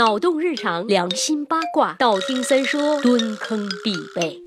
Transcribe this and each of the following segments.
脑洞日常，良心八卦，道听三说，蹲坑必备。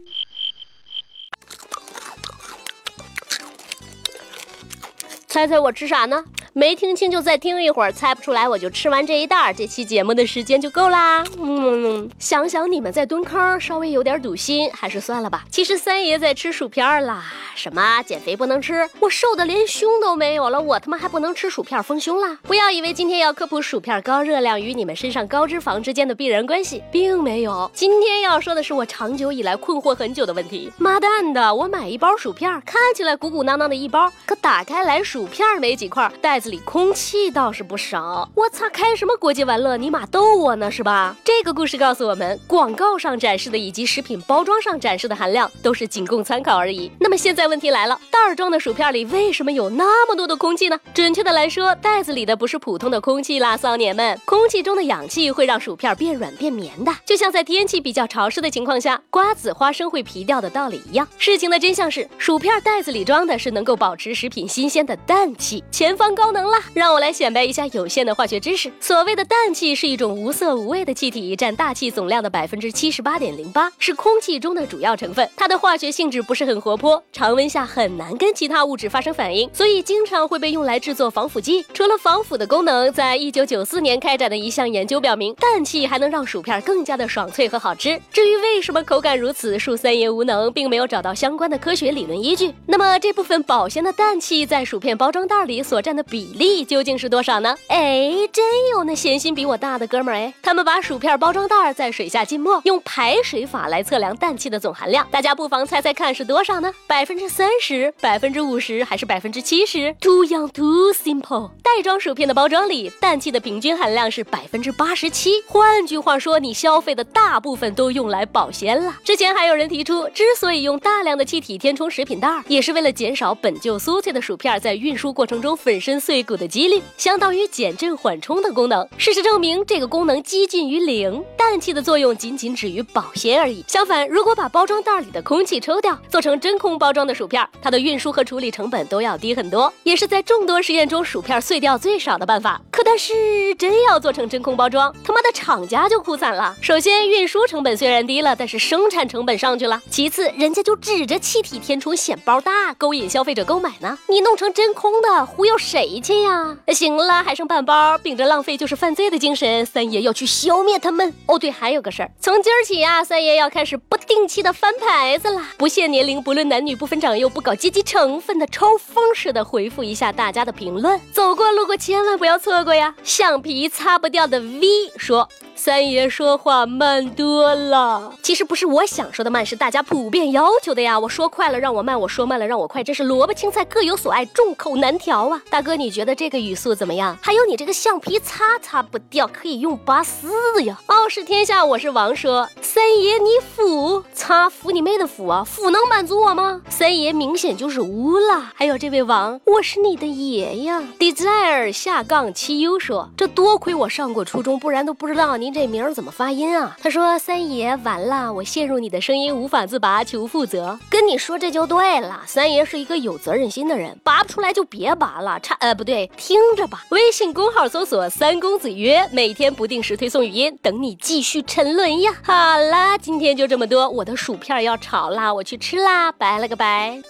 猜猜我吃啥呢？没听清就再听一会儿，猜不出来我就吃完这一袋儿，这期节目的时间就够啦。嗯，想想你们在蹲坑，稍微有点堵心，还是算了吧。其实三爷在吃薯片啦，什么减肥不能吃？我瘦的连胸都没有了，我他妈还不能吃薯片丰胸啦？不要以为今天要科普薯片高热量与你们身上高脂肪之间的必然关系，并没有。今天要说的是我长久以来困惑很久的问题。妈蛋的，我买一包薯片，看起来鼓鼓囊囊的一包，可打开来薯片没几块，袋子。里空气倒是不少，我擦，开什么国际玩乐？尼玛逗我呢是吧？个故事告诉我们，广告上展示的以及食品包装上展示的含量都是仅供参考而已。那么现在问题来了，袋装的薯片里为什么有那么多的空气呢？准确的来说，袋子里的不是普通的空气啦，骚年们，空气中的氧气会让薯片变软变绵的，就像在天气比较潮湿的情况下，瓜子、花生会皮掉的道理一样。事情的真相是，薯片袋子里装的是能够保持食品新鲜的氮气，前方高。能了，让我来显摆一下有限的化学知识。所谓的氮气是一种无色无味的气体，占大气总量的百分之七十八点零八，是空气中的主要成分。它的化学性质不是很活泼，常温下很难跟其他物质发生反应，所以经常会被用来制作防腐剂。除了防腐的功能，在一九九四年开展的一项研究表明，氮气还能让薯片更加的爽脆和好吃。至于为什么口感如此，恕三爷无能，并没有找到相关的科学理论依据。那么这部分保鲜的氮气在薯片包装袋里所占的比。比例究竟是多少呢？哎，真有那闲心比我大的哥们儿哎！他们把薯片包装袋在水下浸没，用排水法来测量氮气的总含量。大家不妨猜猜看是多少呢？百分之三十、百分之五十还是百分之七十？Too young, too simple。袋装薯片的包装里，氮气的平均含量是百分之八十七。换句话说，你消费的大部分都用来保鲜了。之前还有人提出，之所以用大量的气体填充食品袋，也是为了减少本就酥脆的薯片在运输过程中粉身碎。碎骨的几率相当于减震缓冲的功能。事实证明，这个功能接近于零。氮气的作用仅仅止于保鲜而已。相反，如果把包装袋里的空气抽掉，做成真空包装的薯片，它的运输和处理成本都要低很多，也是在众多实验中薯片碎掉最少的办法。可但是，真要做成真空包装，他妈的厂家就哭惨了。首先，运输成本虽然低了，但是生产成本上去了。其次，人家就指着气体填充显包大，勾引消费者购买呢。你弄成真空的，忽悠谁？去呀！行了，还剩半包，秉着浪费就是犯罪的精神，三爷要去消灭他们。哦，对，还有个事儿，从今儿起呀，三爷要开始不定期的翻牌子啦，不限年龄，不论男女，不分长幼，不搞阶级成分的，抽风似的回复一下大家的评论。走过路过千万不要错过呀！橡皮擦不掉的 V 说。三爷说话慢多了，其实不是我想说的慢，是大家普遍要求的呀。我说快了让我慢，我说慢了让我快，真是萝卜青菜各有所爱，众口难调啊。大哥，你觉得这个语速怎么样？还有你这个橡皮擦擦不掉，可以用拔丝呀。傲视天下，我是王说，三爷你腐擦服你妹的腐啊，腐能满足我吗？三爷明显就是污了。还有这位王，我是你的爷呀。desire 下杠七 u 说，这多亏我上过初中，不然都不知道。您这名怎么发音啊？他说：“三爷，完了，我陷入你的声音无法自拔，求负责。”跟你说这就对了，三爷是一个有责任心的人，拔不出来就别拔了。差呃不对，听着吧。微信公号搜索“三公子约”，每天不定时推送语音，等你继续沉沦呀。好好啦，今天就这么多，我的薯片要炒啦，我去吃啦，拜了个拜。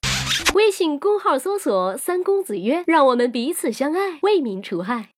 微信公号搜索“三公子曰”，让我们彼此相爱，为民除害。